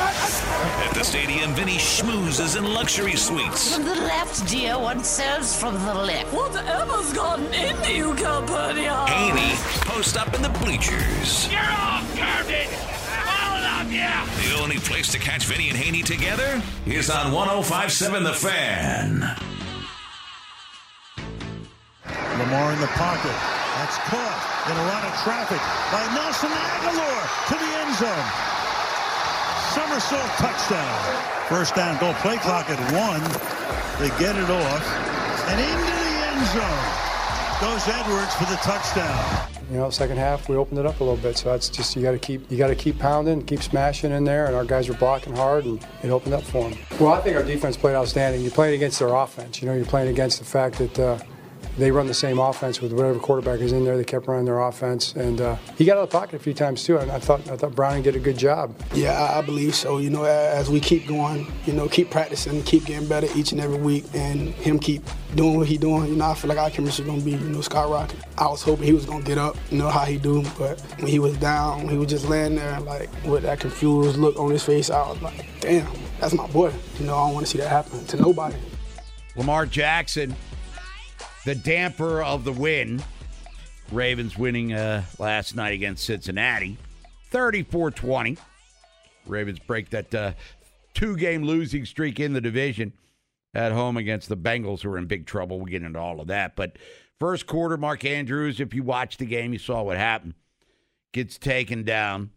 At the stadium, Vinny schmoozes in luxury suites. From the left, dear. One serves from the left. Whatever's gotten into you, Calpurnia? Haney post up in the bleachers. You're all garbage! All of you! The only place to catch Vinny and Haney together is on 1057 The Fan. Lamar in the pocket. That's caught in a lot of traffic by Nelson Agholor to the end zone. Somersault touchdown. First down, goal play clock at one. They get it off. And into the end zone goes Edwards for the touchdown. You know, second half we opened it up a little bit, so that's just you got to keep you got to keep pounding, keep smashing in there, and our guys were blocking hard, and it opened up for them. Well, I think our defense played outstanding. You're playing against their offense. You know, you're playing against the fact that uh, they run the same offense with whatever quarterback is in there. They kept running their offense, and uh, he got out of the pocket a few times too. And I thought I thought Browning did a good job. Yeah, I, I believe so. You know, as we keep going, you know, keep practicing, keep getting better each and every week, and him keep doing what he doing. You know, I feel like our chemistry is gonna be, you know, skyrocket. I was hoping he was gonna get up, you know how he do, but when he was down, he was just laying there like with that confused look on his face. I was like, damn, that's my boy. You know, I don't want to see that happen to nobody. Lamar Jackson, the damper of the win. Ravens winning uh, last night against Cincinnati, 34 20. Ravens break that uh, two game losing streak in the division at home against the Bengals, who are in big trouble. We'll get into all of that. But first quarter, Mark Andrews, if you watched the game, you saw what happened. Gets taken down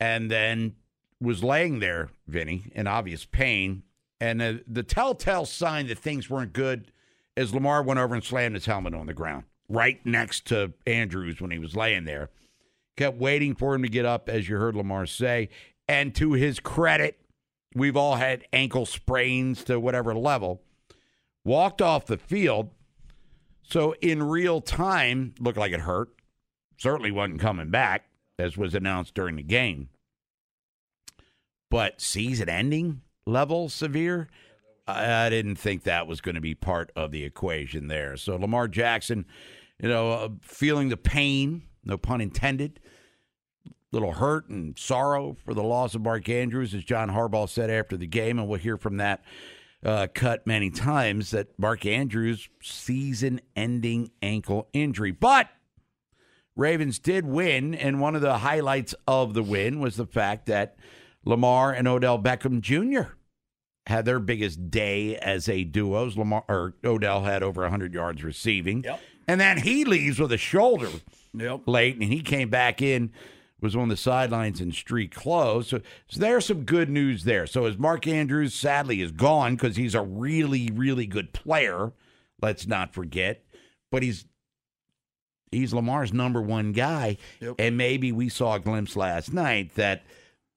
and then was laying there, Vinny, in obvious pain. And uh, the telltale sign that things weren't good is Lamar went over and slammed his helmet on the ground right next to Andrews when he was laying there. Kept waiting for him to get up, as you heard Lamar say. And to his credit, we've all had ankle sprains to whatever level. Walked off the field. So in real time, looked like it hurt. Certainly wasn't coming back, as was announced during the game. But season ending level severe, I, I didn't think that was going to be part of the equation there. So Lamar Jackson, you know, uh, feeling the pain, no pun intended, little hurt and sorrow for the loss of Mark Andrews, as John Harbaugh said after the game, and we'll hear from that uh, cut many times that Mark Andrews season-ending ankle injury, but. Ravens did win, and one of the highlights of the win was the fact that Lamar and Odell Beckham Jr. had their biggest day as a duo. Lamar or Odell had over 100 yards receiving, Yep. and then he leaves with a shoulder Yep. late, and he came back in, was on the sidelines in street clothes. So, so there's some good news there. So as Mark Andrews sadly is gone because he's a really, really good player. Let's not forget, but he's he's Lamar's number one guy, Yep. and maybe we saw a glimpse last night that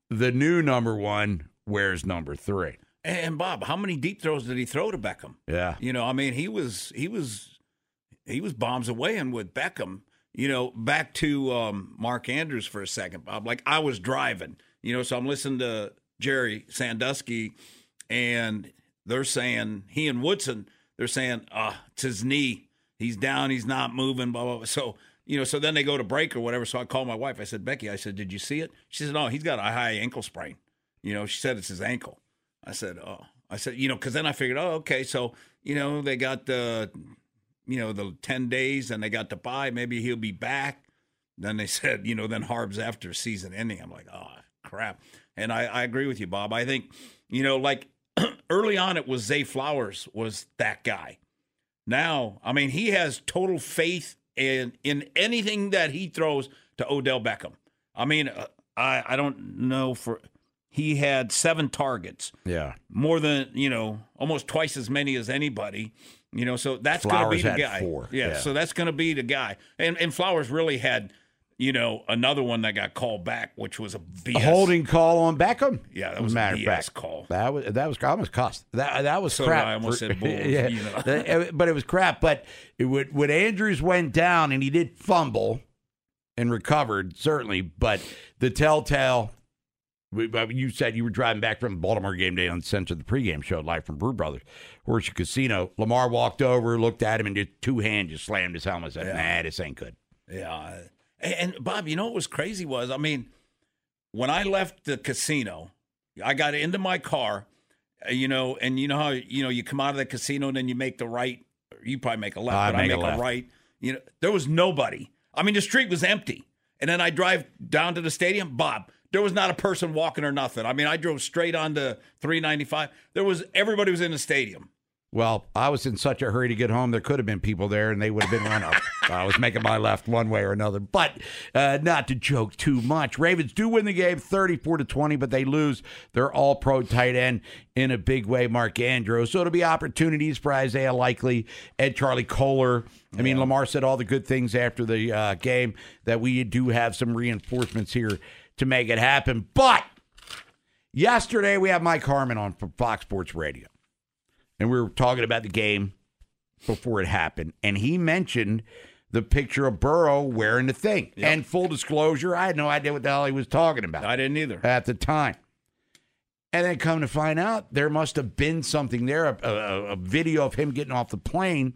the new number one wears number three. And Bob, how many deep throws did he throw to Beckham? Yeah. You know, I mean, he was he was he was bombs away and with Beckham. You know, back to um, Mark Andrews for a second, Bob. Like I was driving, you know, so I'm listening to Gerry Sandusky, and they're saying he and Woodson, they're saying, uh, it's his knee. He's down. He's not moving. Blah blah. blah. So you know, so then they go to break or whatever. So I called my wife. I said, Becky, I said, did you see it? She said, no, he's got a high ankle sprain. You know, she said it's his ankle. I said, oh, I said, you know, because then I figured, oh, okay, so you know they got the, you know, the ten days and they got the buy. Maybe he'll be back. Then they said, you know, then Harb's after season ending. I'm like, oh crap. And I, I agree with you, Bob. I think, you know, like early on, it was Zay Flowers was that guy. Now, I mean, he has total faith in in anything that he throws to Odell Beckham. I mean, uh, I I don't know for he had seven targets, Yeah. more than you know, almost twice as many as anybody. You know, so that's going to be the guy. four, Yeah, yeah. so that's going to be the guy. And and Flowers really had, you know, another one that got called back, which was a BS. A holding call on Beckham. Yeah, that was a matter of BS fact, call. That was that was I almost cussed. That that was So crap. I. I almost for- said bulls, yeah, you know. Eh, but it was crap. But it would, when Andrews went down and he did fumble and recovered certainly, but the telltale. We- You said you were driving back from Baltimore game day on the Center of the pregame show live from Brew Brothers Horseshoe Casino. Lamar walked over, looked at him, and just two hands just slammed his helmet. Said, "Nah, this ain't good." Yeah. And, and Bob, you know what was crazy was, I mean, when I left the casino, I got into my car, uh, you know, and you know how you know you come out of the casino and then you make the right. You probably make a left, I but I make a a, right. You know, there was nobody. I mean, the street was empty, and then I drive down to the stadium. Bob, there was not a person walking or nothing. I mean, I drove straight onto 395. There was everybody was in the stadium. Well, I was in such a hurry to get home. There could have been people there, and they would have been run up. I was making my left one way or another. But uh, not to joke too much, Ravens do win the game, thirty-four to twenty, but they lose their All-Pro tight end in a big way, Mark Andrews. So it'll be opportunities for Isaiah Likely and Charlie Kolar. I mean, Lamar said all the good things after the uh, game that we do have some reinforcements here to make it happen. But yesterday we have Mike Harmon on Fox Sports Radio and we were talking about the game before it happened, and he mentioned the picture of Burrow wearing the thing. And full disclosure, I had no idea what the hell he was talking about I didn't either. at the time. And then come to find out, there must have been something there a, a, a video of him getting off the plane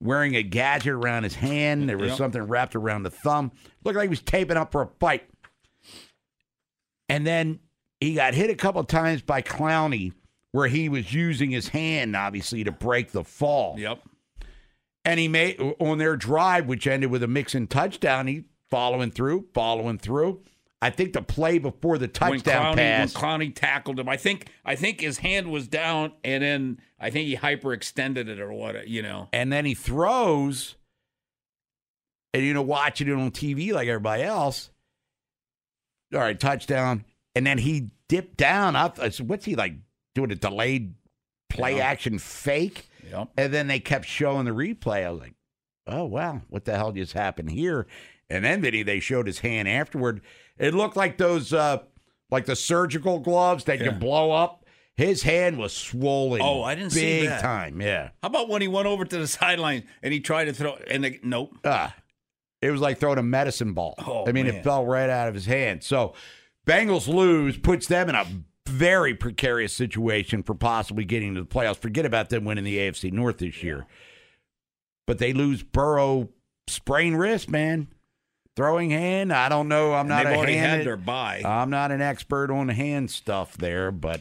wearing a gadget around his hand. There was Yep. something wrapped around the thumb. Looked like he was taping up for a fight. And then he got hit a couple times by Clowney, where he was using his hand, obviously, to break the fall. Yep. And he made on their drive, which ended with a Mixon touchdown. He following through, following through. I think the play before the touchdown when Clowney, pass. When Clowney tackled him, I think I think his hand was down, and then I think he hyperextended it or what, you know. and then he throws, and you know, watching it on TV like everybody else. All right, touchdown, and then he dipped down. I, I said, "What's he like doing a delayed play Yeah. action fake?" Yep. And then they kept showing the replay. I was like, "Oh wow, what the hell just happened here?" And then Vinny, they showed his hand afterward. It looked like those, uh, like the surgical gloves that you blow up. His hand was swollen. Oh, I didn't big see that. time. Yeah. How about when he went over to the sideline and he tried to throw and they, nope. Ah, it was like throwing a medicine ball. Oh, I mean, man. it fell right out of his hand. So, Bengals lose puts them in a very precarious situation for possibly getting to the playoffs. Forget about them winning the AFC North this year. But they lose Burrow sprained wrist, man. Throwing hand. I don't know. I'm And not they've a already hand. had their bye. I'm not an expert on hand stuff there, but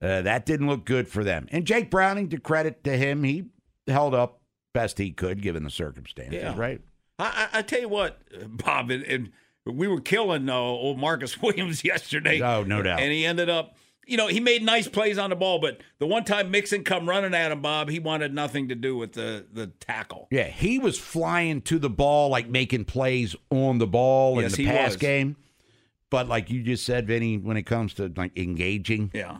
uh, that didn't look good for them. And Jake Browning, to credit to him, he held up best he could given the circumstances. Yeah. Right. I, I, I tell you what, Bob, and, and we were killing uh, old Marcus Williams yesterday. Oh, no doubt. And he ended up, you know, he made nice plays on the ball, but the one time Mixon come running at him, Bob, he wanted nothing to do with the the tackle. Yeah, he was flying to the ball, like making plays on the ball Yes, in the pass was. game. But like you just said, Vinny, when it comes to like engaging, Yeah.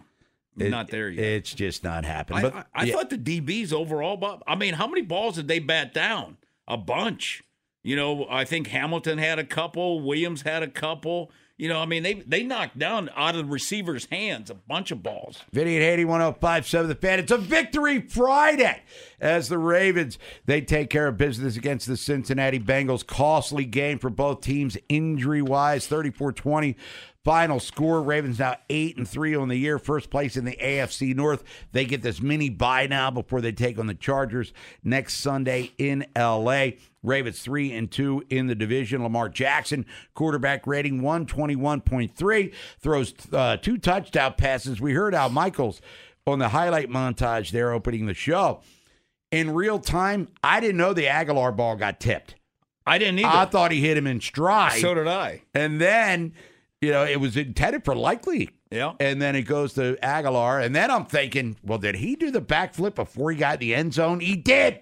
it- Not there yet. It's just not happening. I, but I, I yeah, thought the DBs overall, Bob. I mean, how many balls did they bat down? A bunch. You know, I think Hamilton had a couple. Williams had a couple. You know, I mean, they they knocked down out of the receiver's hands a bunch of balls. Vinny at 81057 the fan. It's a victory Friday as the Ravens they take care of business against the Cincinnati Bengals. Costly game for both teams injury wise. 34-20 final score. Ravens now eight and three on the year. First place in the AFC North. They get this mini bye now before they take on the Chargers next Sunday in LA. Ravens three and two in the division. Lamar Jackson, quarterback rating 121.3, throws uh, two touchdown passes. We heard Al Michaels on the highlight montage there opening the show. In real time, I didn't know the Agholor ball got tipped. I didn't either. I thought he hit him in stride. so did I. and then, you know, it was intended for likely. Yeah. And then it goes to Agholor. And then I'm thinking, well, did he do the backflip before he got in the end zone? He did.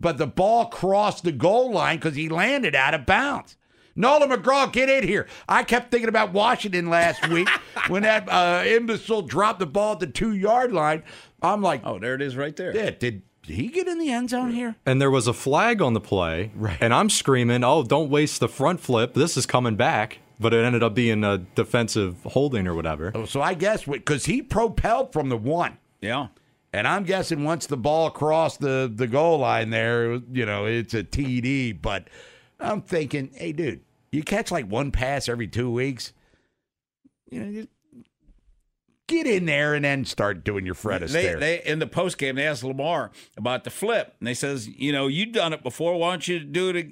But the ball crossed the goal line because he landed out of bounds. Nolan McGraw, get in here. I kept thinking about Washington last week when that uh, imbecile dropped the ball at the two yard line. I'm like, oh, there it is right there. Yeah, did he get in the end zone here? And there was a flag on the play. Right. And I'm screaming, oh, don't waste the front flip. This is coming back. But it ended up being a defensive holding or whatever. Oh, so I guess because he propelled from the one. Yeah. And I'm guessing once the ball crossed the, the goal line there, you know, it's a TD. But I'm thinking, hey, dude, you catch like one pass every two weeks. You know, just get in there and then start doing your Fred They, Astaire. they in the post game they asked Lamar about the flip, and they says, you know, you've done it before. Why don't you do it?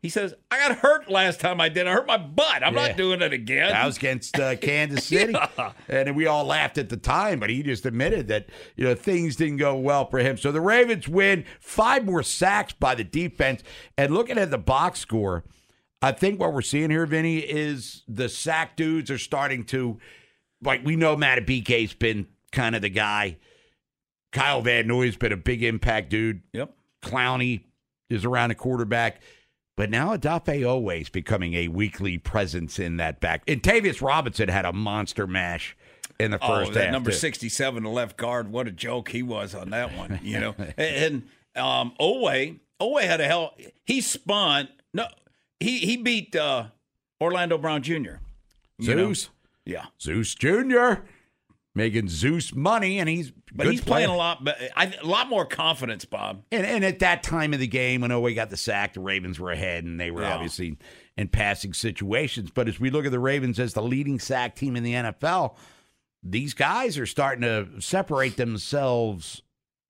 Ag-" He says, I got hurt last time I did. I hurt my butt. I'm Yeah. not doing it again. That was against uh, Kansas City, Yeah. and we all laughed at the time. But he just admitted that you know things didn't go well for him. So the Ravens win five more sacks by the defense. And looking at the box score, I think what we're seeing here, Vinny, is the sack dudes are starting to like we know Madubuike's been kind of the guy. Kyle Van Noy's been a big impact dude. Yep. Clowney is around the quarterback. But now Odafe Oweh is becoming a weekly presence in that back. And Tavius Robinson had a monster mash in the first oh, that half. number too. 67, the left guard. What a joke he was on that one, you know. and um, Oweh, Oweh had a hell. He spun. No, he he beat uh, Orlando Brown Jr. you know? Zeus. Yeah. Zeus Jr. making Zeus money, and he's But he's playing a lot, but I, a lot more confidence, Bob. And, and at that time of the game, when oh, Oweh got the sack, the Ravens were ahead, and they were Yeah. obviously in passing situations. But as we look at the Ravens as the leading sack team in the NFL, these guys are starting to separate themselves.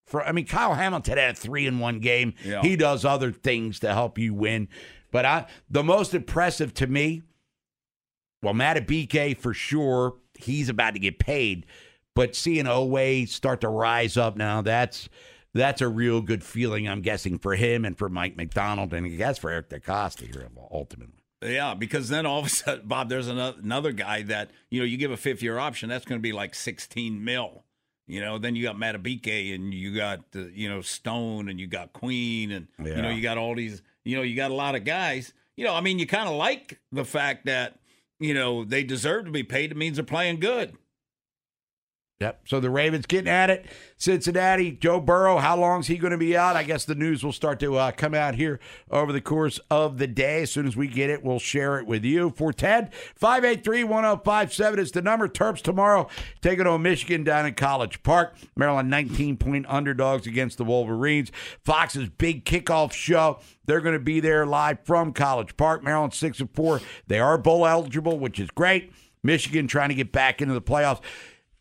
From, I mean, Kyle Hamilton had a three in one game. Yeah. He does other things to help you win. But I, the most impressive to me, well, Matt BK for sure, he's about to get paid. But seeing Oweh start to rise up now, that's that's a real good feeling, I'm guessing, for him and for Mike Macdonald and I guess for Eric DeCosta here ultimately. Yeah, because then all of a sudden, Bob, there's another, guy that you know you give a fifth year option. That's going to be like 16 mil. You know, then you got Madubuike and you got the you know Stone and you got Queen and you know you got all these. You know, you got a lot of guys. You know, I mean, you kind of like the fact that you know they deserve to be paid. It means they're playing good. Yep. So the Ravens getting at it. Cincinnati, Joe Burrow, how long's he going to be out? I guess the news will start to uh, come out here over the course of the day. As soon as we get it, we'll share it with you. For Ted, 583 1057 is the number. Terps tomorrow taking on Michigan down in College Park. Maryland 19 point underdogs against the Wolverines. Fox's big kickoff show. They're going to be there live from College Park. Maryland 6 and 4. They are bowl eligible, which is great. Michigan trying to get back into the playoffs.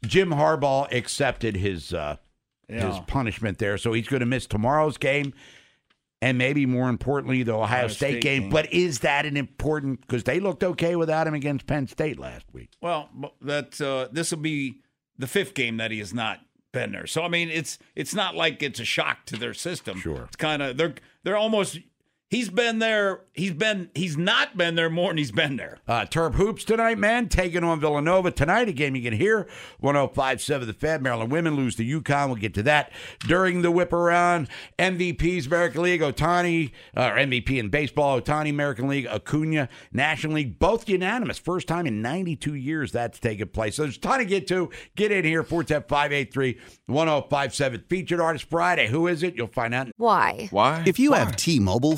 Jim Harbaugh accepted his uh, his punishment there, so he's going to miss tomorrow's game, and maybe more importantly, the Ohio, Ohio State, State game. game. But is that an important? Because they looked okay without him against Penn State last week. Well, that uh, this will be the fifth game that he has not been there. So I mean, it's it's not like it's a shock to their system. Sure. it's kind of they're they're almost. He's been there. He's been. He's not been there more than he's been there. Uh, Terp Hoops tonight, man, taking on Villanova tonight. A game you can hear. 1057 The Fed. Maryland women lose to UConn. We'll get to that during the whip around. MVPs, American League, Ohtani, uh, or MVP in baseball, Ohtani, American League, Acuna, National League, both unanimous. First time in 92 years that's taken place. So there's a ton to get to. Get in here, 410 1057. Featured Artist Friday. Who is it? You'll find out. Why? Why? If you have T-Mobile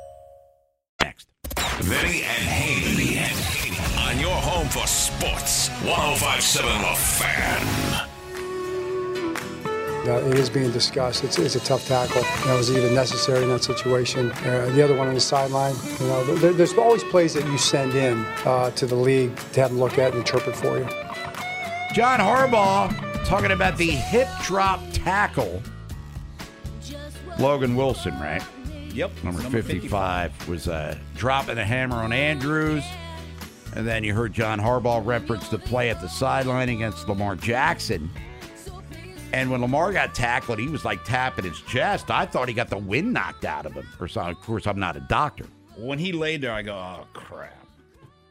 Vinny and Haney. On your home for sports. 1057 The Fan. Uh, it is being discussed. It's, it's a tough tackle. You know, was even necessary in that situation? Uh, the other one on the sideline, you know, there, there's always plays that you send in uh, to the league to have them look at and interpret for you. John Harbaugh talking about the hip drop tackle. Logan Wilson, right? Yep. Number, 55, was uh, dropping the hammer on Andrews. And then you heard John Harbaugh reference the play at the sideline against Lamar Jackson. And when Lamar got tackled, he was like tapping his chest. I thought he got the wind knocked out of him. Or something. Of course, I'm not a doctor. When he laid there, I go, oh, crap.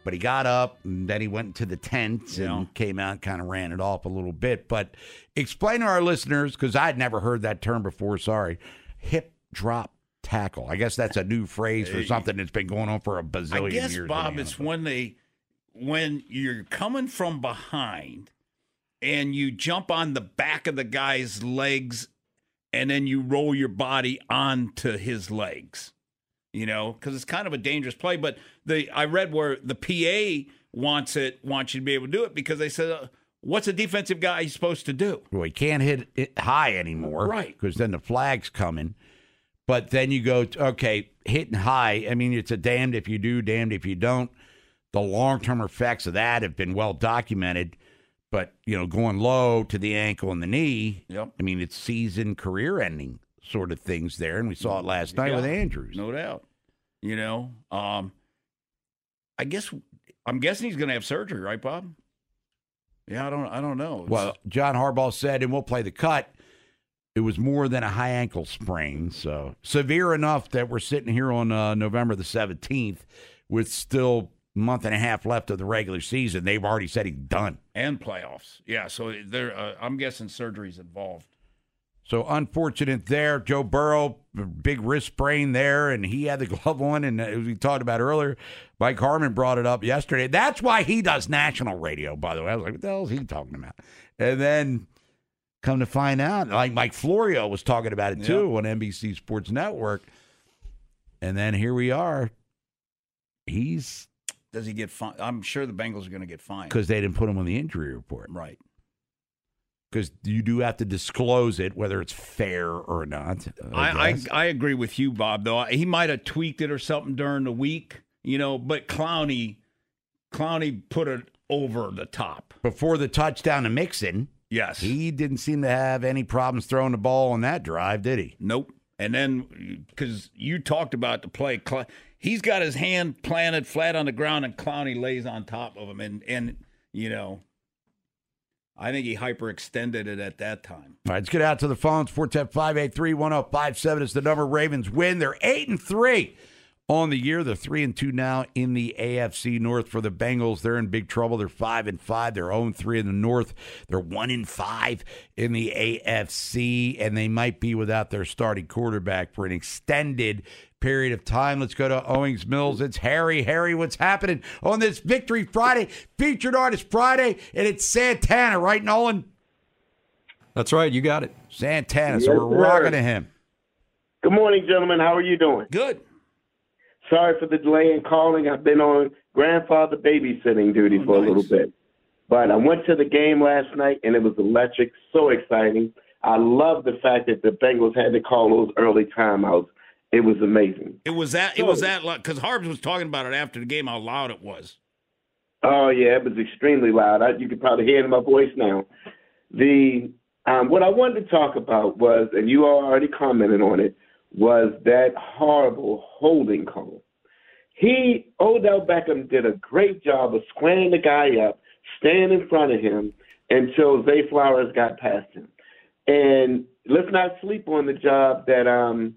But he got up and then he went to the tent and came out and kind of ran it off a little bit. But explain to our listeners, because I'd never heard that term before, sorry. Hip drop tackle. I guess that's a new phrase for something that's been going on for a bazillion I guess, years. Bob, it's when they when you're coming from behind and you jump on the back of the guy's legs and then you roll your body onto his legs. You know, because it's kind of a dangerous play. But the I read where the PA wants it wants you to be able to do it because they said, uh, "What's a defensive guy supposed to do?" Well, he can't hit it high anymore. Right. Because then the flag's coming. But then you go, okay, hitting high. I mean, it's a damned if you do, damned if you don't. The long term effects of that have been well documented. But, you know, going low to the ankle and the knee, Yep. I mean, it's season career ending sort of things there. And we saw it last night with Andrews. No doubt. You know, um, I guess I'm guessing he's going to have surgery, right, Bob? Yeah, I don't. I don't know. It's- Well, John Harbaugh said, and we'll play the cut. It was more than a high ankle sprain, so severe enough that we're sitting here on uh, November the seventeenth with still a month and a half left of the regular season. They've already said he's done. and playoffs. Yeah, so there. Uh, I'm guessing surgery's involved. So unfortunate there. Joe Burrow, big wrist sprain there, and he had the glove on. And as we talked about earlier, Mike Harmon brought it up yesterday. That's why he does national radio, by the way. I was like, what the hell is he talking about? And then come to find out, like Mike Florio was talking about it too on NBC Sports Network. And then here we are. He's Does he get fined? I'm sure the Bengals are going to get fined. because they didn't put him on the injury report. Right. Because you do have to disclose it, whether it's fair or not. I, I guess. I agree with you, Bob. Though he might have tweaked it or something during the week, you know. But Clowney, Clowney put it over the top. before the touchdown to Mixon, Yes. he didn't seem to have any problems throwing the ball on that drive, did he? Nope. And then because you talked about the play, he's got his hand planted flat on the ground, and Clowney lays on top of him, and and you know, I think he hyperextended it at that time. All right, let's get out to the phones. 410-583-1057 is the number. Ravens win. They're 8 and 3 on the year. They're 3 and 2 now in the AFC North for the Bengals. They're in big trouble. They're 5 and 5. They're 0 and 3 in the North. They're 1 and 5 in the AFC and they might be without their starting quarterback for an extended period of time. Let's go to Owings Mills. It's Harry. Harry, what's happening on this Victory Friday, featured artist Friday, and it's Santana, right, Nolan? That's right. You got it. Santana. So we're sir. rocking to him. Good morning, gentlemen. How are you doing? Good. Sorry for the delay in calling. I've been on grandfather babysitting duty Oh, for a little bit. But I went to the game last night and it was electric, so exciting. I love the fact that the Bengals had to call those early timeouts. It was amazing. It was that. It was that because Harbs was talking about it after the game. How loud it was. Oh yeah, it was extremely loud. I, you could probably hear it in my voice now. The um, what I wanted to talk about was, and you all already commented on it, was that horrible holding call. He Odell Beckham did a great job of squaring the guy up, staying in front of him until Zay Flowers got past him. And let's not sleep on the job that um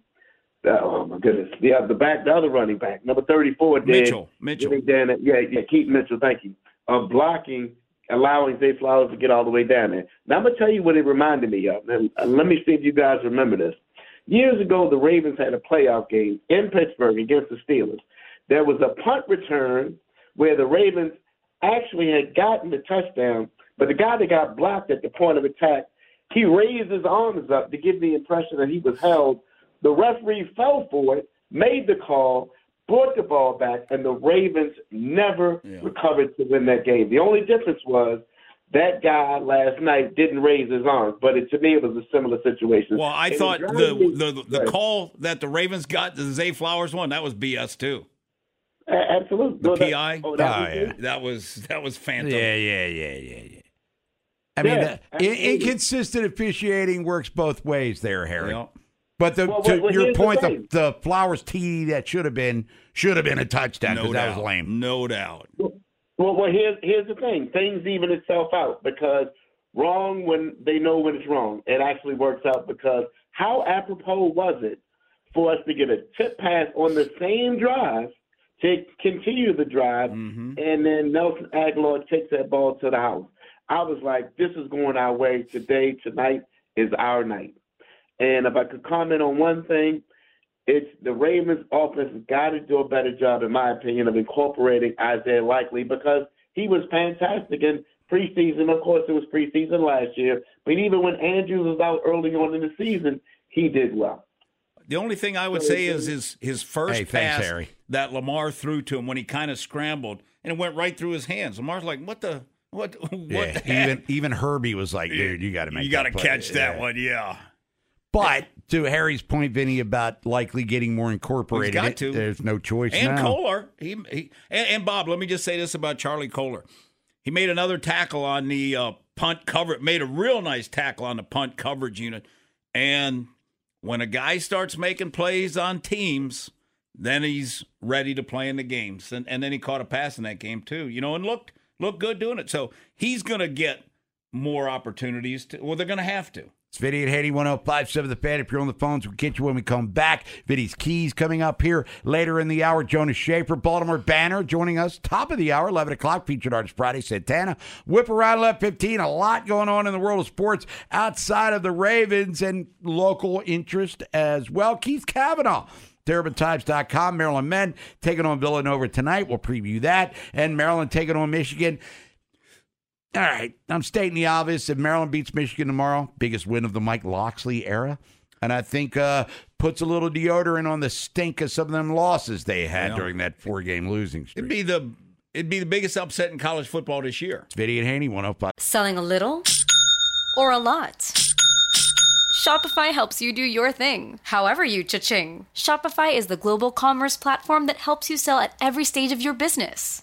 oh my goodness, the uh, the back the other running back number thirty four did Mitchell, Mitchell. down there- yeah yeah Keith Mitchell thank you of blocking allowing Zay Flowers to get all the way down there. Now I'm gonna tell you what it reminded me of. And uh, let me see if you guys remember this. Years ago, the Ravens had a playoff game in Pittsburgh against the Steelers. There was a punt return where the Ravens actually had gotten the touchdown, but the guy that got blocked at the point of attack, he raised his arms up to give the impression that he was held. The referee fell for it, made the call, brought the ball back, and the Ravens never recovered to win that game. The only difference was that guy last night didn't raise his arms, but it, to me it was a similar situation. Well, I And thought the me- the the Right. call that the Ravens got the Zay Flowers one that was BS too. A- absolutely The No, that- PI. oh, that was oh, yeah. That was that was phantom. Yeah, yeah, yeah, yeah, yeah. I mean, Yeah, the, in- inconsistent officiating works both ways there, Harry. Yeah. But the, Well, to well, well, your here's the point, the, the Flowers TD that should have been should have been a touchdown No because that doubt. was lame. No doubt. Well, well, well, here's here's the thing. Things even itself out because wrong when they know when it's wrong. It actually works out because how apropos was it for us to get a tip pass on the same drive to continue the drive, Mm-hmm. and then Nelson Agholor takes that ball to the house. I was like, this is going our way today. Tonight is our night. And if I could comment on one thing, it's the Ravens offense has got to do a better job, in my opinion, of incorporating Isaiah Likely because he was fantastic in preseason. Of course, it was preseason last year, but even when Andrews was out early on in the season, he did well. The only thing I would say is his his first Hey, thanks, pass Harry. that Lamar threw to him when he kind of scrambled and it went right through his hands. Lamar's like, "What the what? What Yeah, the heck? even even Herbie was like, "Dude, you got to make you got to catch that Yeah. one." Yeah. But to Harry's point, Vinny, about likely getting more incorporated, got it- to. there's no choice And now. Kolar, he, he and, and Bob. Let me just say this about Charlie Kolar. He made another tackle on the uh, punt cover. Made a real nice tackle on the punt coverage unit. And when a guy starts making plays on teams, then he's ready to play in the games. And, and then he caught a pass in that game too. You know, and looked looked good doing it. So he's going to get more opportunities. To, well, they're going to have to. It's Vinny at Haney 1057 The Fan. If you're on the phones, we'll get you when we come back. Vinny's Keys coming up here later in the hour. Jonas Shaffer, Baltimore Banner, joining us. Top of the hour, 11 o'clock. Featured artist Friday, Santana. Whip around 1115. A lot going on in the world of sports outside of the Ravens and local interest as well. Keith Kavanaugh. TerrapinTimes.com. Maryland men taking on Villanova tonight. We'll preview that. And Maryland taking on Michigan. All right, I'm stating the obvious. If Maryland beats Michigan tomorrow, biggest win of the Mike Locksley era, and I think uh, puts a little deodorant on the stink of some of them losses they had Yeah. during that four game losing streak. It'd be the it'd be the biggest upset in college football this year. It's Vinny and Haney 105. Selling a little or a lot? Shopify helps you do your thing, however you cha-ching. Shopify is the global commerce platform that helps you sell at every stage of your business.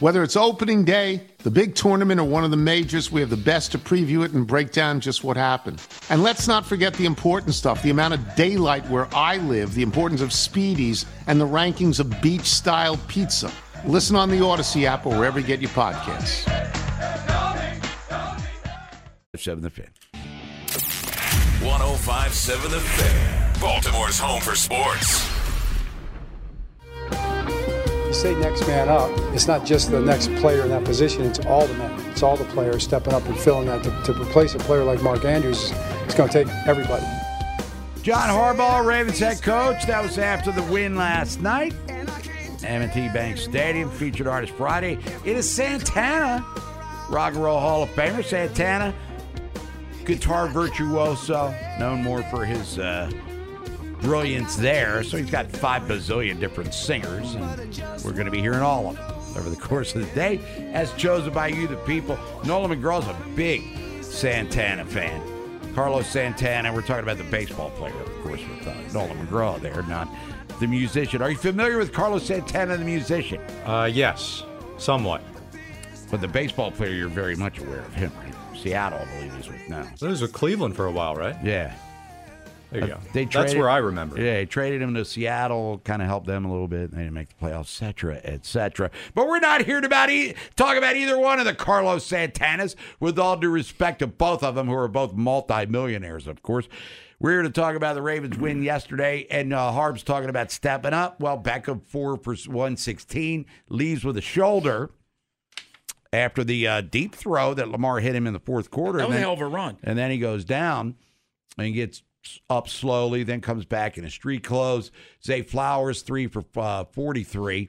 Whether it's opening day, the big tournament, or one of the majors, we have the best to preview it and break down just what happened. And let's not forget the important stuff the amount of daylight where I live, the importance of speedies, and the rankings of beach style pizza. Listen on the Odyssey app or wherever you get your podcasts. Seven the fan. 1057 The Fan. Baltimore's home for sports. Say next man up. It's not just the next player in that position. It's all the men. It's all the players stepping up and filling that. To, to replace a player like Mark Andrews, it's going to take everybody. John Harbaugh, Ravens head coach. That was after the win last night. M&T Bank Stadium featured Artist Friday. It is Santana, Rock and Roll Hall of Famer Santana, guitar virtuoso, known more for his uh, brilliance there. So he's got five bazillion different singers, and we're going to be hearing all of them over the course of the day, as chosen by you, the people. Nolan McGraw's a big Santana fan. Carlos Santana, we're talking about the baseball player, of course, with uh, Nolan McGraw there, not the musician. Are you familiar with Carlos Santana, the musician? Uh, yes, somewhat. But the baseball player, you're very much aware of him, right? Seattle, I believe he's with now. He was with Cleveland for a while, right? Yeah. There you Uh, go. They That's where I remember. Yeah, they traded him to Seattle, kind of helped them a little bit. They didn't make the playoffs, et cetera, et cetera. But we're not here to about e- talk about either one of the Carlos Santanas, with all due respect to both of them, who are both multimillionaires, of course. We're here to talk about the Ravens win yesterday, and uh, Harb's talking about stepping up. Well, Beckham, 4 for 116, leaves with a shoulder after the uh, deep throw that Lamar hit him in the fourth quarter. That and was a hell of a run. and then he goes down and gets up slowly, then comes back in a street close. Zay Flowers, three for uh, 43.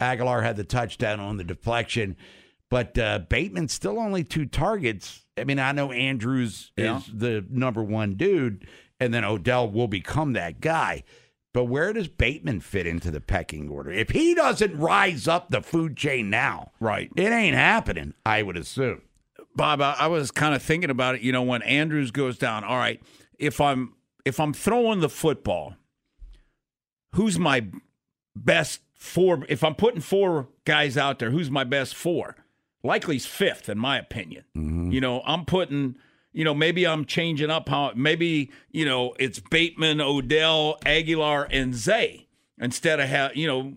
Agholor had the touchdown on the deflection. But uh, Bateman still only two targets. I mean, I know Andrews Yeah. is the number one dude, and then Odell will become that guy. But where does Bateman fit into the pecking order? If he doesn't rise up the food chain now, right, it ain't happening. I would assume. Bob, I was kind of thinking about it. You know, when Andrews goes down, all right, if I'm if I'm throwing the football, who's my best four? If I'm putting four guys out there, who's my best four? Likely's fifth, in my opinion. Mm-hmm. You know, I'm putting. You know, maybe I'm changing up how. Maybe you know it's Bateman, Odell, Agholor, and Zay instead of have you know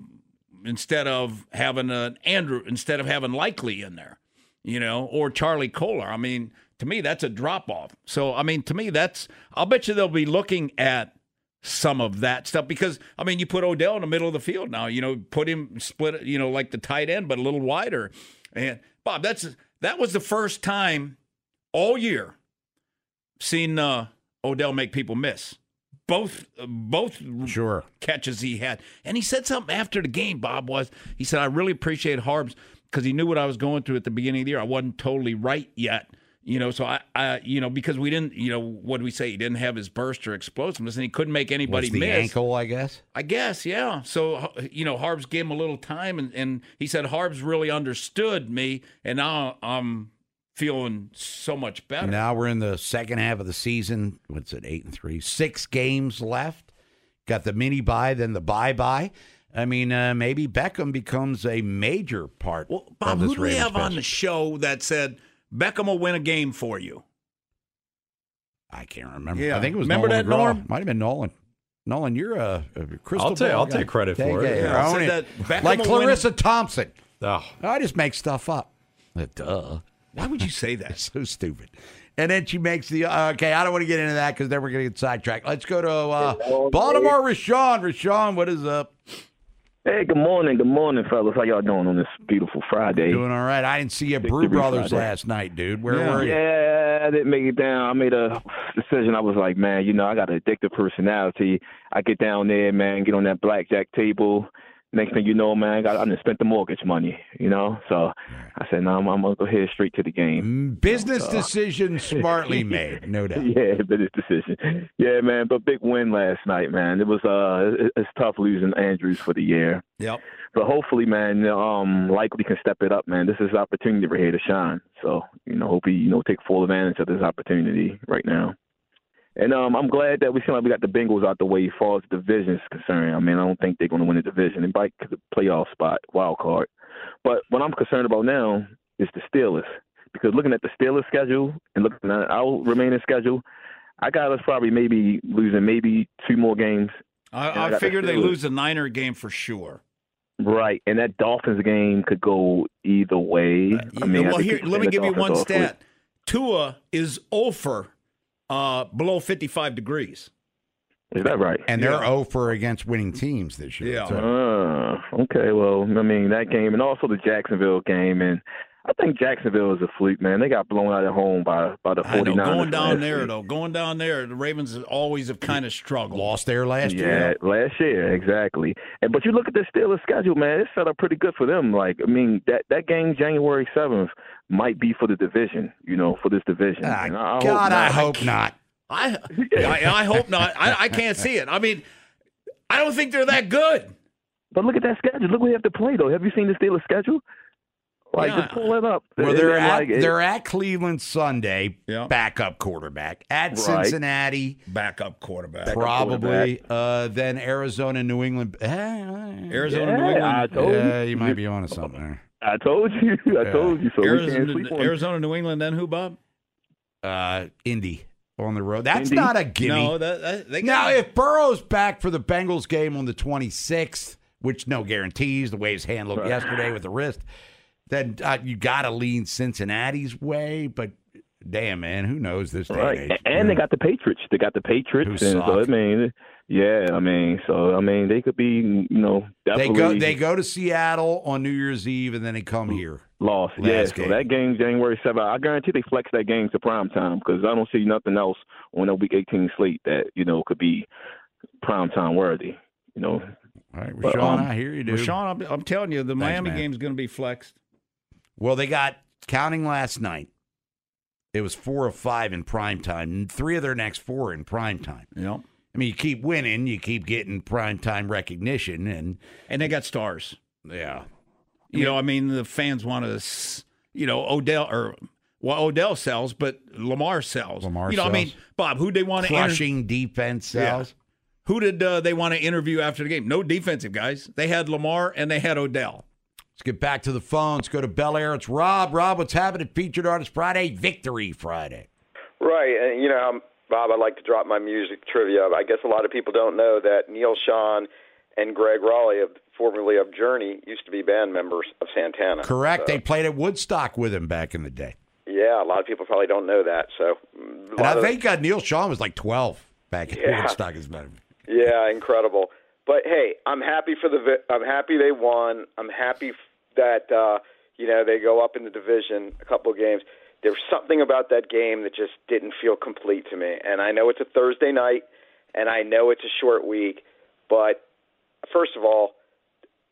instead of having an Andrew instead of having Likely in there you know, or Charlie Kolar. I mean, to me, that's a drop off. So, I mean, to me, that's, I'll bet you they'll be looking at some of that stuff because, I mean, you put Odell in the middle of the field now, you know, put him split, you know, like the tight end, but a little wider. And Bob, that's, that was the first time all year seen uh, Odell make people miss. Both, both sure catches he had, and he said something after the game. Bob was he said, "I really appreciate Harbs because he knew what I was going through at the beginning of the year. I wasn't totally right yet, you know. So I, I you know, because we didn't, you know, what do we say? He didn't have his burst or explosiveness, and he couldn't make anybody Was the miss. ankle, I guess. I guess, yeah. So you know, Harbs gave him a little time, and, and he said Harbs really understood me, and now I'm feeling so much better. Now we're in the second half of the season. What's it? Eight and three. Six games left. Got the mini buy, then the bye bye. I mean, uh, maybe Beckham becomes a major part Well, Bob, of this who do we have on the show that said Beckham will win a game for you? I can't remember. Yeah. I think it was Remember Nolan that, McGraw. Norm? Might have been Nolan. Nolan, you're a, a crystal I'll take- ball I'll guy. take credit for it. Yeah, Yeah. own Said that Beckham like will win- Charissa Thompson. Oh. I just make stuff up. Uh, Duh. Why would you say that? so stupid. And then she makes the uh, okay. I don't want to get into that because then we're going to get sidetracked. Let's go to uh, Baltimore. Rashawn, Rashawn, what is up? Hey, good morning, good morning, fellas. How y'all doing on this beautiful Friday? Doing all right. I didn't see you at Brew Brothers Friday. last night, dude. Where yeah. were you? Yeah, I didn't make it down. I made a decision. I was like, man, you know, I got an addictive personality. I get down there, man, get on that blackjack table, next thing you know, man, I got I spent the mortgage money, you know. So I said, no, I'm, I'm gonna go head straight to the game. Business So- decision smartly made, no doubt. yeah, business decision. Yeah, man, but big win last night, man. It was uh, it- it's tough losing Andrews for the year. Yep. But hopefully, man, um, likely can step it up, man. This is an opportunity for here to shine. So, you know, hope he, you know, take full advantage of this opportunity right now. And um, I'm glad that we seem like we got the Bengals out the way as far as the division is concerned. I mean, I don't think they're going to win the division. Might get the playoff spot, wild card. But what I'm concerned about now is the Steelers. Because looking at the Steelers schedule and looking at our remaining schedule, I got us probably maybe losing maybe two more games. And I, I got the they lose a Niner game for sure. Right, and that Dolphins game could go either way. I mean, well, here, let me give you one stat. Tua is over uh, below 55 degrees. Is that right? And they're Yeah. 0 for against winning teams this year. Yeah. too. Uh, okay, well, I mean that game, and also the Jacksonville game, and I think Jacksonville is a fluke, man. They got blown out at home by by the I know. 49ers. Going down there, week. though, going down there, the Ravens always have kind of struggled. Lost there last yeah, year. last year, exactly. And but you look at the Steelers schedule, man. It's set up pretty good for them. Like, I mean, that that game January seventh might be for the division. You know, for this division. Ah, I, I God, I hope not. I, I, I hope not. I, I can't see it. I mean, I don't think they're that good. But look at that schedule. Look what they have to play, though. Have you seen the Steelers schedule? Like, Yeah. just pull it up. Well, they're then, at like, they're at Cleveland Sunday, Yeah. backup quarterback. At Right. Cincinnati, Backup quarterback. probably. Uh, then Arizona, New England. Eh, Arizona, Yeah, New England. I told yeah, you. you might be on to something there. I told you. I Yeah. told you. So we can't Arizona, sleep on Arizona, New England, then who, Bob? Uh, Indy on the road. That's Indy? not a gimme. No, that, that, they now, got if Burrow's back for the Bengals game on the 26th, which no guarantees, the way his hand looked yesterday with the wrist, then uh, you got to lean Cincinnati's way. But damn, man, who knows this day Right, and age? A- and they got the Patriots. They got the Patriots, Who and so. I mean, yeah, I mean, so I mean, they could be, you know, They go they go to Seattle on New Year's Eve and then they come here. lost. last Yeah, game. so that game January seventh, I guarantee they flex that game to prime time because I don't see nothing else on that Week 18 slate that you know could be prime time worthy. You know, All right, But, um, I hear you, dude. Rashawn, I'm, I'm telling you, the Miami man. game's going to be flexed. Well, they got counting last night. It was four of five in prime time, and three of their next four in prime time. Yep. I mean, you keep winning, you keep getting prime time recognition, and And they got stars. yeah, You know, I mean, the fans want to, you know, Odell or well, Odell sells, but Lamar sells. Lamar you know, I mean. Bob, who they want to inter- crushing defense Yeah. sells. Who did uh, they want to interview after the game? No defensive guys. They had Lamar and they had Odell. Let's get back to the phones. Go to Bel Air. It's Rob. Rob, what's happening? Featured Artist Friday, Victory Friday. Right, and you know, um, Bob, I'd like to drop my music trivia. I guess a lot of people don't know that Neal Schon and Gregg Rolie, of, formerly of Journey, used to be band members of Santana. Correct. So, They played at Woodstock with him back in the day. yeah, a lot of people probably don't know that. So, And I of- think uh, Neal Schon was like 12 back at Yeah. Woodstock. As a matter Yeah, incredible. But hey, I'm happy for the. vi- I'm happy they won. I'm happy that uh, you know they go up in the division a couple of games. There's something about that game that just didn't feel complete to me. And I know it's a Thursday night, and I know it's a short week. But first of all,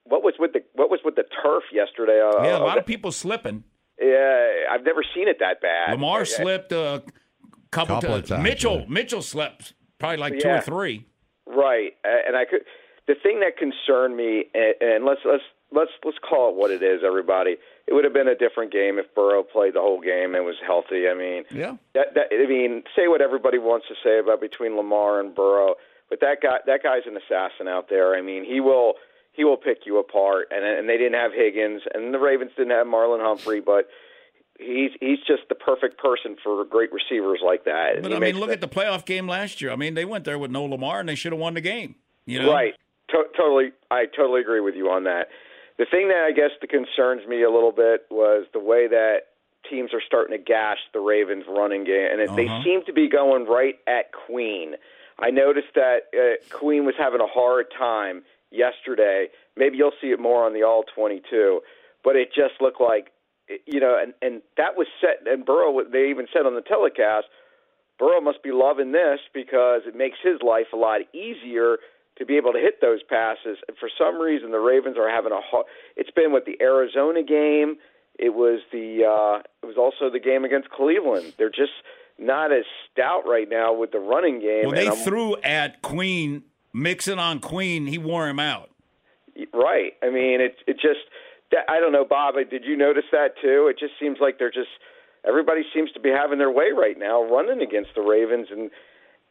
what was with the what was with the turf yesterday? Uh, yeah, a uh, lot of people slipping. Yeah, I've never seen it that bad. Lamar I- I- slipped a couple, Couple of times. times, Mitchell yeah. Mitchell slept probably like two or three. Right, and I could. The thing that concerned me, and, and let's let's let's let's call it what it is, everybody. It would have been a different game if Burrow played the whole game and was healthy. I mean, Yeah. that, that I mean, say what everybody wants to say about between Lamar and Burrow, but that guy that guy's an assassin out there. I mean, he will he will pick you apart. And and they didn't have Higgins, and the Ravens didn't have Marlon Humphrey, but he's he's just the perfect person for great receivers like that. But he I mean, look the- at the playoff game last year. I mean, they went there with no Lamar, and they should have won the game. You know, Right. To- totally. I totally agree with you on that. The thing that I guess that concerns me a little bit was the way that teams are starting to gash the Ravens' running game, and they Uh-huh. seem to be going right at Queen. I noticed that uh, Queen was having a hard time yesterday. Maybe you'll see it more on the All 22, but it just looked like, you know, and and that was set. And Burrow, they even said on the telecast, Burrow must be loving this because it makes his life a lot easier to be able to hit those passes. And for some reason, the Ravens are having a hard. It's been with the Arizona game. It was the. Uh, it was also the game against Cleveland. They're just not as stout right now with the running game. Well, they I'm- threw at Queen, Mixon on Queen. He wore him out. Right. I mean, it it just I don't know, Bob. Did you notice that too? It just seems like they're just everybody seems to be having their way right now, running against the Ravens, and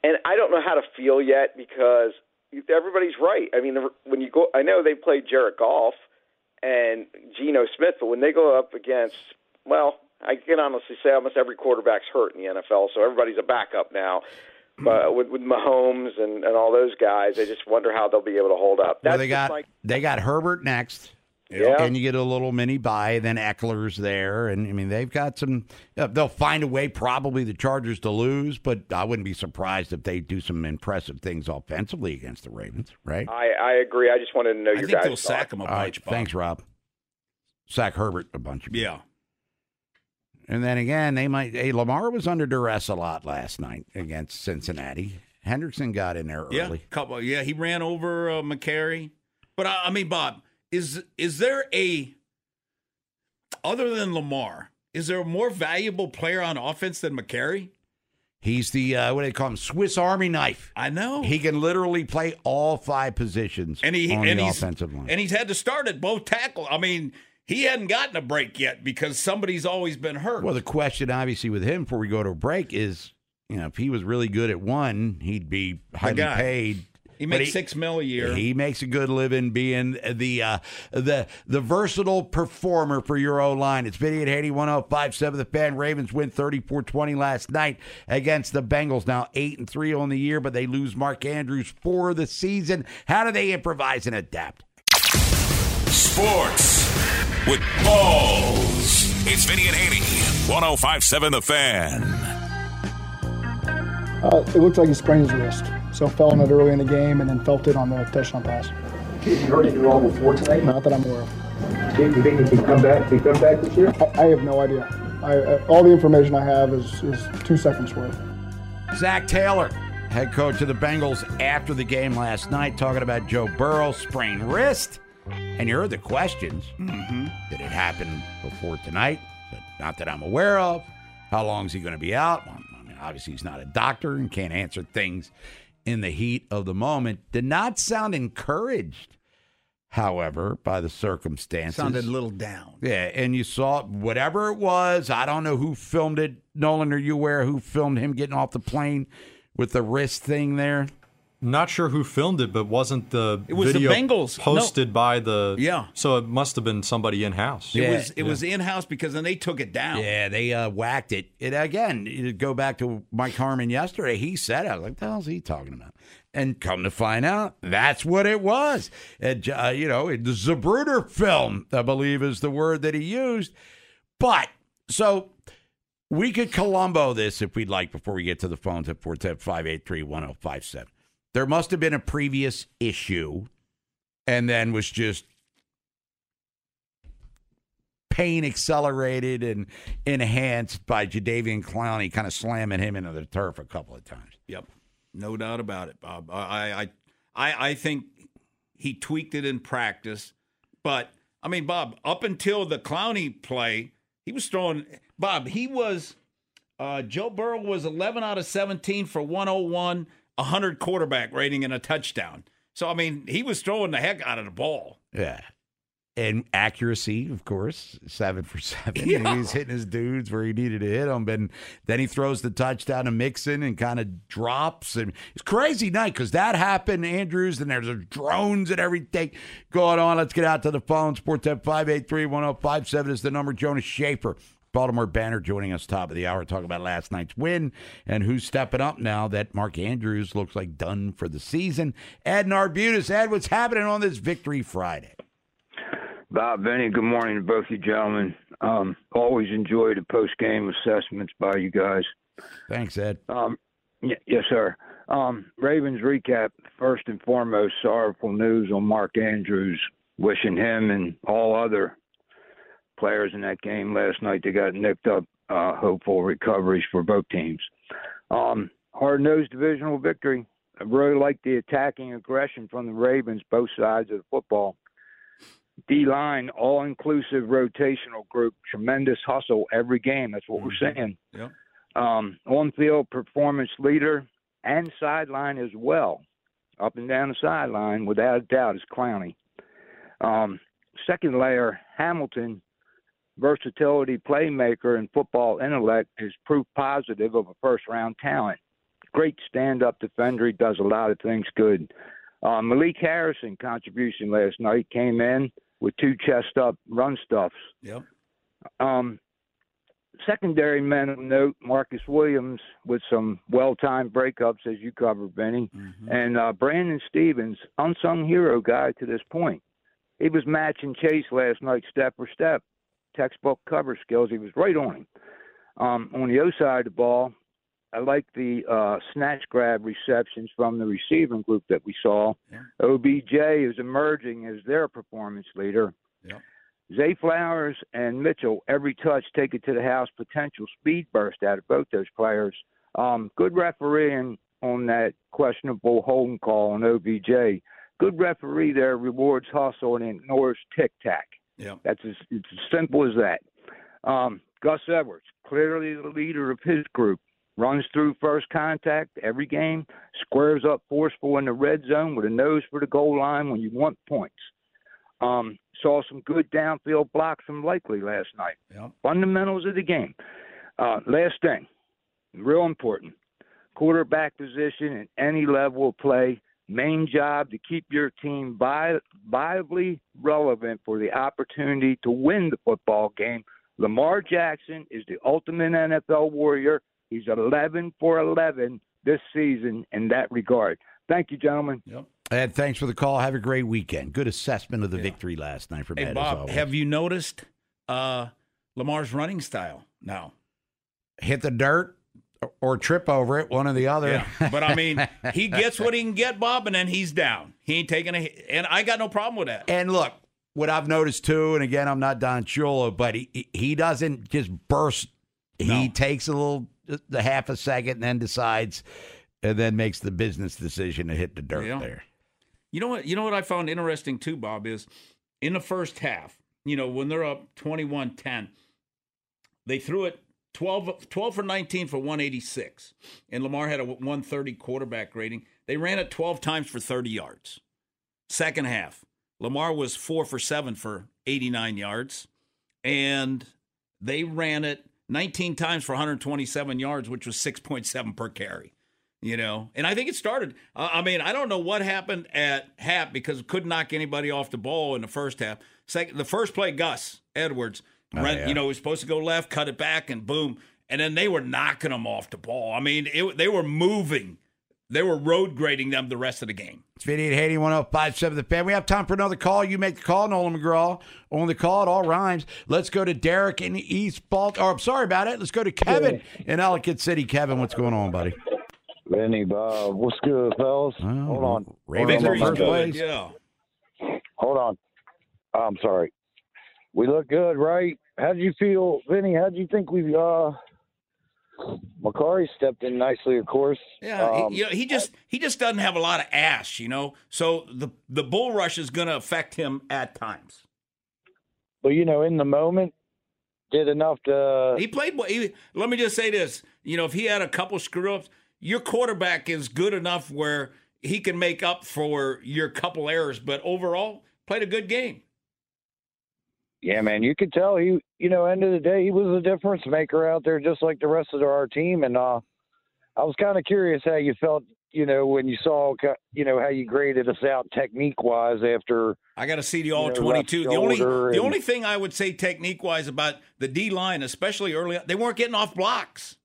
and I don't know how to feel yet because everybody's right. I mean, when you go, I know they played Jared Goff and Geno Smith, but when they go up against, well, I can honestly say almost every quarterback's hurt in the NFL, so everybody's a backup now. Hmm. But with, with Mahomes and, and all those guys, I just wonder how they'll be able to hold up. Well, they got my they got Herbert next. Yeah. And you get a little mini bye, then Ekeler's there, and I mean they've got some. They'll find a way, probably the Chargers to lose, but I wouldn't be surprised if they do some impressive things offensively against the Ravens. Right? I, I agree. I just wanted to know your guys' thoughts. All right, thanks, Rob. Sack Herbert a bunch. Yeah. And then again, they might. Hey, Lamar was under duress a lot last night against Cincinnati. Hendrickson got in there Yeah, early. couple. Yeah, he ran over uh, Mekari. But I, I mean, Bob, is is there a other than Lamar? Is there a more valuable player on offense than Mekari? He's the uh, what do they call him? Swiss Army knife. I know. He can literally play all five positions And he on and the he's offensive line. and he's had to start at both tackle. I mean, he hadn't gotten a break yet because somebody's always been hurt. Well, the question obviously with him before we go to a break is, you know, if he was really good at one, he'd be highly paid. He But makes six mil a year. He makes a good living being the uh, the the versatile performer for your O line. It's Vinny at Haney 1057. The fan Ravens win 34-20 last night against the Bengals. Now eight and three on the year, but they lose Mark Andrews for the season. How do they improvise and adapt? Sports with balls. It's Vinny and Haney. 1057 The Fan. Uh, it looks like he sprained his wrist, so fell on it early in the game and then felt it on the touchdown pass. You heard it all before tonight? Not that I'm aware of. Do you think he can come back? He come back this year? I, I have no idea. I, uh, all the information I have is, is two seconds worth. Zac Taylor, head coach of the Bengals, after the game last night, talking about Joe Burrow sprained wrist. And you heard the questions. Mm-hmm. Did it happen before tonight? But not that I'm aware of. How long is he going to be out? Well, I mean, obviously he's not a doctor and can't answer things in the heat of the moment. Did not sound encouraged, however, by the circumstances. Sounded a little down. Yeah, and you saw whatever it was. I don't know who filmed it. Nolan, are you aware who filmed him getting off the plane with the wrist thing there? Not sure who filmed it, but wasn't the It was the video Bengals. No. posted by the Yeah. So it must have been somebody in house. It was it was in house because then they took it down. Yeah, they uh, whacked it. It again. You go back to Mike Harmon yesterday. He said, "I was like, the hell's he talking about?" And come to find out, that's what it was. And, uh, you know, the Zapruder film, I believe, is the word that he used. But so we could Columbo this if we'd like before we get to the phones at 410 583 1057. There must have been a previous issue and then was just pain accelerated and enhanced by Jadeveon Clowney kind of slamming him into the turf a couple of times. Yep, no doubt about it, Bob. I I I, I think he tweaked it in practice, but I mean, Bob, up until the Clowney play, he was throwing. Bob, he was. Uh, Joe Burrow was 11 out of 17 for 101, 100 quarterback rating and a touchdown. So I mean, he was throwing the heck out of the ball. Yeah. And accuracy, of course, seven for seven. Yeah. He's hitting his dudes where he needed to hit them. And then he throws the touchdown to Mixon and kind of drops. And it's crazy night because that happened, Andrews, and there's drones and everything going on. Let's get out to the phone. Sports at 583 1057 is the number. Jonas Shaffer, Baltimore Banner, joining us top of the hour, talking about last night's win and who's stepping up now that Mark Andrews looks like done for the season. Ed Narbutis. Ed, what's happening on this Victory Friday? Bob, Benny, good morning to both you gentlemen. Um, always enjoy the post game assessments by you guys. Thanks, Ed. Um, y- yes, sir. Um, Ravens recap. First and foremost, sorrowful news on Mark Andrews. Wishing him and all other players in that game last night that got nicked up. Uh, hopeful recoveries for both teams. Um, hard nosed divisional victory I really like the attacking aggression from the Ravens, both sides of the football. D line, all inclusive rotational group, tremendous hustle every game. That's what we're saying. Yep. Um, on field performance leader and sideline as well, up and down the sideline, without a doubt, is Clowney. Um, second layer, Hamilton, versatility playmaker and football intellect is proof positive of a first round talent. Great stand up defender. He does a lot of things good. Uh, Malik Harrison contribution last night came in with two chest up run stuffs. Yep. Um, secondary men of note, Marcus Williams with some well timed breakups, as you covered, Benny, and uh, Brandon Stephens, unsung hero guy to this point. He was matching Chase last night, step for step, textbook cover skills. He was right on him. Um, on the other side of the ball, I like the uh, snatch grab receptions from the receiving group that we saw. OBJ is emerging as their performance leader. Yep. Zay Flowers and Mitchell, every touch, take it to the house. Potential speed burst out of both those players. Um, good refereeing on that questionable holding call on OBJ. Good referee there rewards hustle and ignores tic tac. Yeah. That's as, it's as simple as that. Um, Gus Edwards, clearly the leader of his group, runs through first contact every game, squares up forceful in the red zone with a nose for the goal line when you want points. Um, saw some good downfield blocks from Likely last night. Yep. Fundamentals of the game. Uh, last thing, real important. Quarterback position in any level of play. Main job to keep your team vi- viably relevant for the opportunity to win the football game. Lamar Jackson is the ultimate NFL warrior. He's 11 for 11 this season in that regard. Thank you, gentlemen. Yep. Ed, thanks for the call. Have a great weekend. Good assessment of the victory last night from Hey Ed. as Bob, always. have you noticed uh, Lamar's running style now? hit the dirt or- trip over it, one or the other. Yeah, but I mean, he gets what he can get, Bob, and then he's down. He ain't taking a hit, and I got no problem with that. And look, what I've noticed too, and again, I'm not Don Chulo, but he he- doesn't just burst. He takes a little, uh, the half a second, and then decides, and then makes the business decision to hit the dirt Yeah. there. You know what? You know what I found interesting too, Bob is in the first half. You know when they're up 21-10, they threw it 12, 12 for 19 for 186, and Lamar had a 130 quarterback rating. They ran it 12 times for 30 yards. Second half, Lamar was four for seven for 89 yards, and they ran it 19 times for 127 yards, which was 6.7 per carry. You know, and I think it started. Uh, I mean, I don't know what happened at half because it couldn't knock anybody off the ball in the first half. Second, the first play, Gus Edwards, Oh, ran, yeah. you know, he was supposed to go left, cut it back, and boom, and then they were knocking them off the ball. I mean, it, they were moving, they were road grading them the rest of the game. It's Vinny at Haney 1057 The Fan. We have time for another call. You make the call, Nolan McGraw. On the call, it all rhymes. Let's go to Derek in East Baltimore. Oh, I'm sorry about it. Let's go to Kevin in Ellicott City. Kevin, what's going on, buddy? Benny, Bob, what's good, fellas? Oh, Hold on. Ravens Hold are on, first place. Yeah. Hold on. I'm sorry. We look good, right? How do you feel, Vinny? How do you think we uh Mekari stepped in nicely, of course. Yeah, Um, he, you know, he just he just doesn't have a lot of ass, you know. So the the bull rush is going to affect him at times. but you know, in the moment, did enough to. He played. well. He, let me just say this: you know, if he had a couple screw ups, your quarterback is good enough where he can make up for your couple errors. But overall, played a good game. Yeah, man, you could tell he, you know, end of the day, he was a difference maker out there, just like the rest of our team. And uh, I was kind of curious how you felt, you know, when you saw, you know, how you graded us out technique wise after. I got to see the all you know, twenty left two. The only shoulder the only thing I would say technique wise about the D line, especially early, on, they weren't getting off blocks.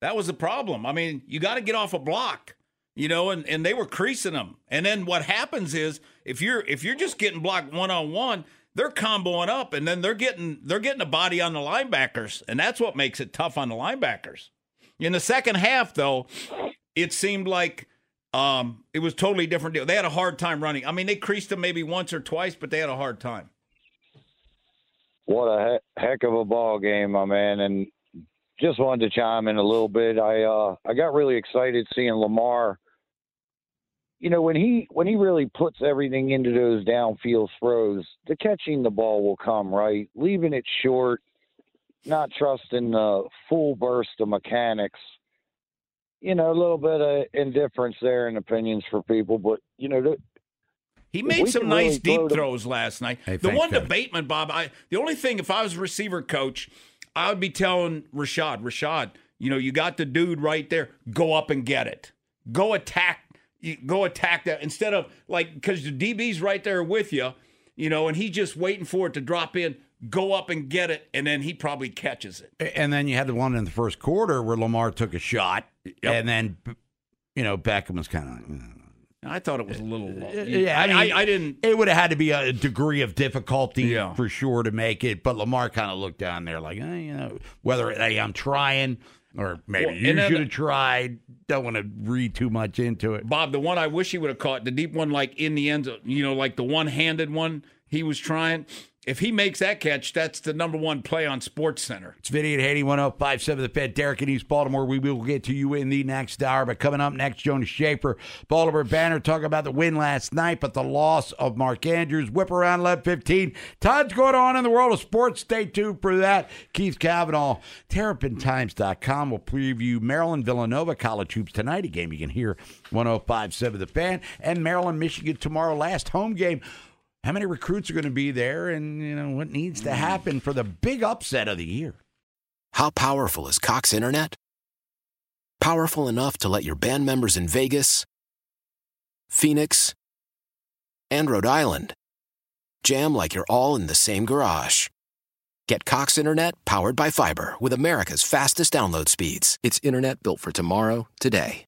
That was the problem. I mean, you got to get off a block, you know, and, and they were creasing them. And then what happens is if you're if you're just getting blocked one on one, they're comboing up, and then they're getting they're getting a body on the linebackers, and that's what makes it tough on the linebackers. In the second half, though, it seemed like um, it was totally different deal. They had a hard time running. I mean, they creased them maybe once or twice, but they had a hard time. What a he- heck of a ball game, my man! And just wanted to chime in a little bit. I uh, I got really excited seeing Lamar you know when he when he really puts everything into those downfield throws, the catching the ball will come right, leaving it short, not trusting the full burst of mechanics. You know, a little bit of indifference there in opinions for people, but you know, He made some nice really deep throw the- throws last night. Hey, the one Kevin. debatement, Bob. I the only thing if I was a receiver coach, I would be telling Rashod, Rashod, you know, you got the dude right there. Go up and get it. Go attack. You- Go attack that instead of like because the DB's right there with you, you know, and he's just waiting for it to drop in. Go up and get it, and then he probably catches it. And then you had the one in the first quarter where Lamar took a shot, and then you know Beckham was kind of. I thought it was a little. Yeah, I, mean, I, didn't. It would have had to be a degree of difficulty Yeah. for sure to make it, but Lamar kind of looked down there like, eh, you know, whether hey, I'm trying or maybe Well, you should have tried. Don't want to read too much into it. Bob, the one I wish he would have caught, the deep one, like in the end, you know, like the one handed one he was trying. If he makes that catch, that's the number one play on Sports Center. It's Vinny at Haney 1057 The Fed. Derek in East Baltimore. We will get to you in the next hour. But coming up next, Jonas Shaffer, Baltimore Banner, talk about the win last night, but the loss of Mark Andrews. Whip around left 15. Todd's going on in the world of sports. Stay tuned for that. Keith Kavanaugh, TerrapinTimes.com will preview Maryland Villanova College Hoops tonight, a game you can hear 1057 The Fan, and Maryland Michigan tomorrow, last home game. How many recruits are going to be there, and you know what needs to happen for the big upset of the year? How powerful is Cox Internet? Powerful enough to let your band members in Vegas, Phoenix, and Rhode Island jam like you're all in the same garage. Get Cox Internet powered by fiber with America's fastest download speeds. It's internet built for tomorrow, today.